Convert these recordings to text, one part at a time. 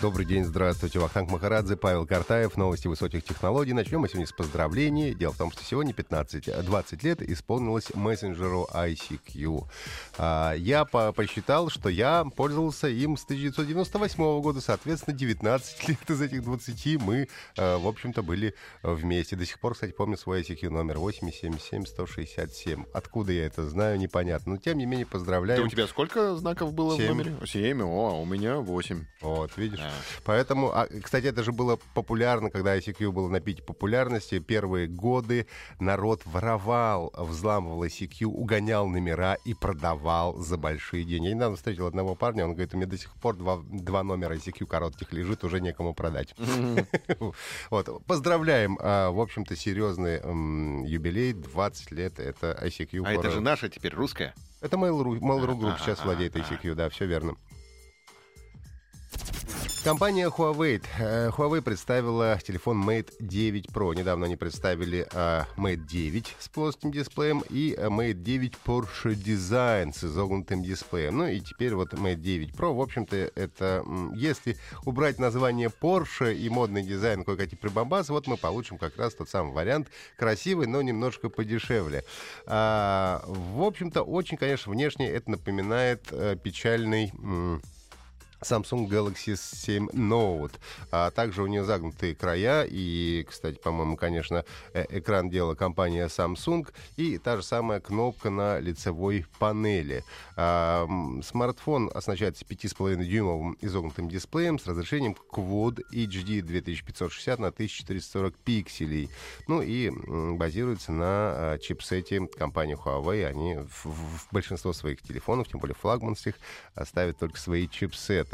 Добрый день, здравствуйте. Вахтанг Махарадзе, Павел Картаев. Новости высоких технологий. Начнем мы сегодня с поздравлений. Дело в том, что сегодня 15, 20 лет исполнилось мессенджеру ICQ. А, я по посчитал, что я пользовался им с 1998 года. Соответственно, 19 лет из этих 20 мы, а, в общем-то, были вместе. До сих пор, кстати, помню свой ICQ номер 877-167. Откуда я это знаю, непонятно. Но, тем не менее, поздравляю. Да у тебя сколько знаков было Семь. в номере? Семь. О, а у меня восемь. Вот, видишь? Да. Поэтому, а, кстати, это же было популярно, когда ICQ было на пике популярности. Первые годы народ воровал, взламывал ICQ, угонял номера и продавал за большие деньги. Я недавно встретил одного парня, он говорит, у меня до сих пор два, два номера ICQ коротких лежит, уже некому продать. Вот. Поздравляем, а, в общем-то, серьезный юбилей, 20 лет, это ICQ. А это же наша теперь русская. это Mail.ru, Mail.ru Group сейчас владеет. ICQ, да, все верно. Компания Huawei. Э, Huawei представила телефон Mate 9 Pro. Недавно они представили э, Mate 9 с плоским дисплеем и э, Mate 9 Porsche Design с изогнутым дисплеем. Ну и теперь вот Mate 9 Pro. В общем-то, это если убрать название Porsche и модный дизайн кое-какие прибамбасы, вот мы получим как раз тот самый вариант. Красивый, но немножко подешевле. А, в общем-то, очень, конечно, внешне это напоминает печальный... Samsung Galaxy 7 Note. А также у нее загнутые края. И, кстати, по-моему, конечно, э, экран делала компания Samsung. И та же самая кнопка на лицевой панели. А, смартфон оснащается 5,5-дюймовым изогнутым дисплеем с разрешением Quad HD 2560 на 1440 пикселей. Ну и базируется на а, чипсете компании Huawei. Они в, в большинство своих телефонов, тем более флагманских, а, ставят только свои чипсеты.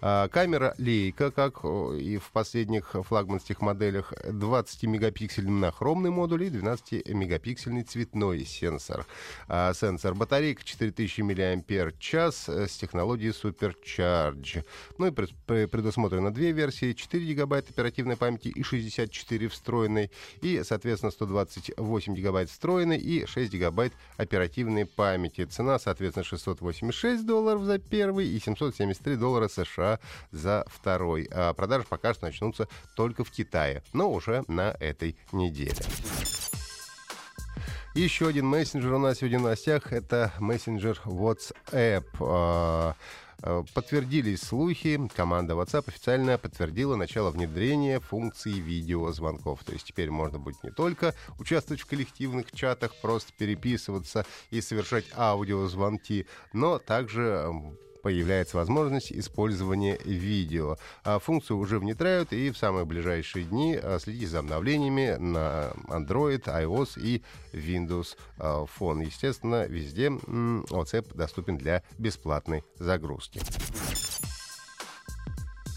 А, Камера Leica, как и в последних флагманских моделях, 20-мегапиксельный монохромный модуль и 12-мегапиксельный цветной сенсор. А, Сенсор батарейка 4000 мАч с технологией Supercharge. Ну и пред- пре- предусмотрено две версии, 4 гигабайта оперативной памяти и 64 встроенной, и, соответственно, 128 гигабайт встроенной и 6 гигабайт оперативной памяти. Цена, соответственно, 686 долларов за первый и 773 доллара США за второй. А продажи пока что начнутся только в Китае, но уже на этой неделе. Еще один мессенджер у нас сегодня в новостях. Это мессенджер WhatsApp. А, а, Подтвердились слухи. Команда WhatsApp официально подтвердила начало внедрения функции видеозвонков. То есть теперь можно будет не только участвовать в коллективных чатах, просто переписываться и совершать аудиозвонки, но также появляется возможность использования видео. А Функцию уже внедряют, и в самые ближайшие дни а, следите за обновлениями на Android, iOS и Windows а, Phone. Естественно, везде WhatsApp доступен для бесплатной загрузки.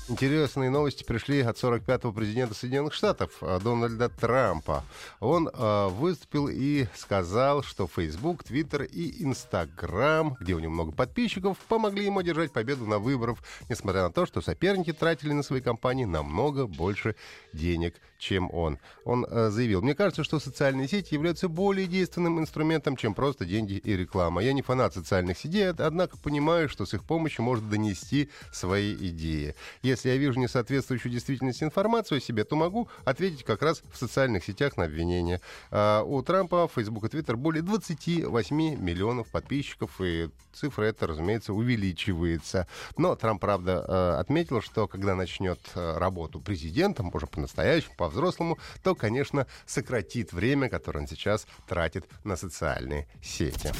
Интересные новости пришли от 45-го президента Соединенных Штатов а, Дональда Трампа. Он а, выступил и сказал, что Facebook, Twitter и Instagram, где у него много подписчиков, помогли ему одержать победу на выборах, несмотря на то, что соперники тратили на свои компании намного больше денег, чем он. Он а, заявил, мне кажется, что социальные сети являются более действенным инструментом, чем просто деньги и реклама. Я не фанат социальных сетей, однако понимаю, что с их помощью можно донести свои идеи. Если я вижу несоответствующую действительности информацию о себе, то могу ответить как раз в социальных сетях на обвинения. А у Трампа, Facebook и Twitter более 28 миллионов подписчиков, и цифра эта, разумеется, увеличивается. Но Трамп, правда, э, отметил, что когда начнет э, работу президентом, уже по-настоящему, по-взрослому, то, конечно, сократит время, которое он сейчас тратит на социальные сети.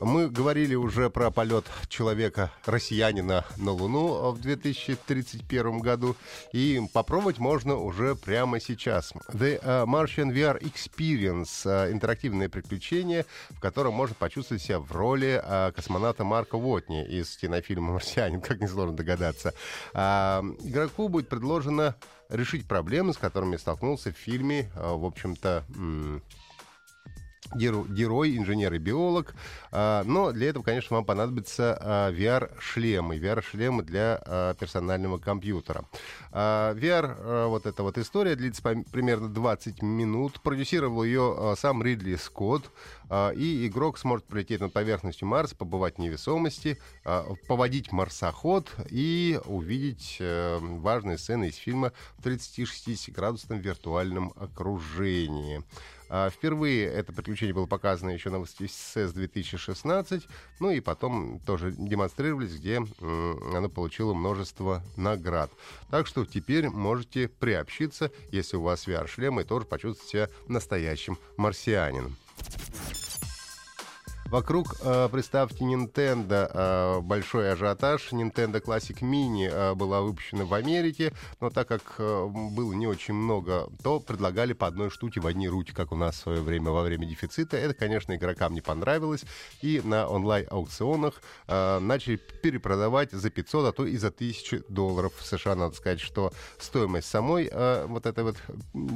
Мы говорили уже про полет человека-россиянина на Луну в 2031 году, и попробовать можно уже прямо сейчас. The Martian VR Experience — интерактивное приключение, в котором можно почувствовать себя в роли космонавта Марка Вотни из кинофильма «Марсианин», как несложно догадаться. Игроку будет предложено решить проблемы, с которыми столкнулся в фильме, в общем-то, герой, инженер и биолог. А, но для этого, конечно, вам понадобится VR-шлемы. VR-шлемы для а, персонального компьютера. А, VR, вот эта вот история, длится примерно 20 минут. Продюсировал ее сам Ридли Скотт. И игрок сможет пролететь над поверхностью Марса, побывать в невесомости, поводить марсоход и увидеть э, важные сцены из фильма в 30-60-градусном виртуальном окружении. А, впервые это приключение было показано еще на CES 2016, ну и потом тоже демонстрировались, где оно получило множество наград. Так что теперь можете приобщиться, если у вас VR-шлем, и тоже почувствовать себя настоящим марсианином. Вокруг э, приставки Nintendo э, большой ажиотаж. Nintendo Classic Mini э, была выпущена в Америке, но так как э, было не очень много, то предлагали по одной штуке в одни руки, как у нас в свое время во время дефицита. Это, конечно, игрокам не понравилось. И на онлайн-аукционах э, начали перепродавать за 500, а то и за 1000 долларов в США. Надо сказать, что стоимость самой э, вот этой вот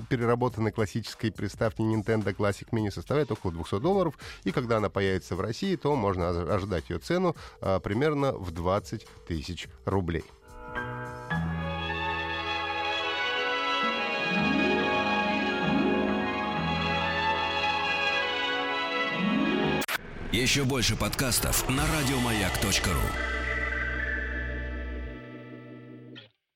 переработанной классической приставки Nintendo Classic Mini составляет около 200 долларов. И когда она появится появится в России, то можно ожидать ее цену а, примерно в 20 тысяч рублей. Еще больше подкастов на радиомаяк.ру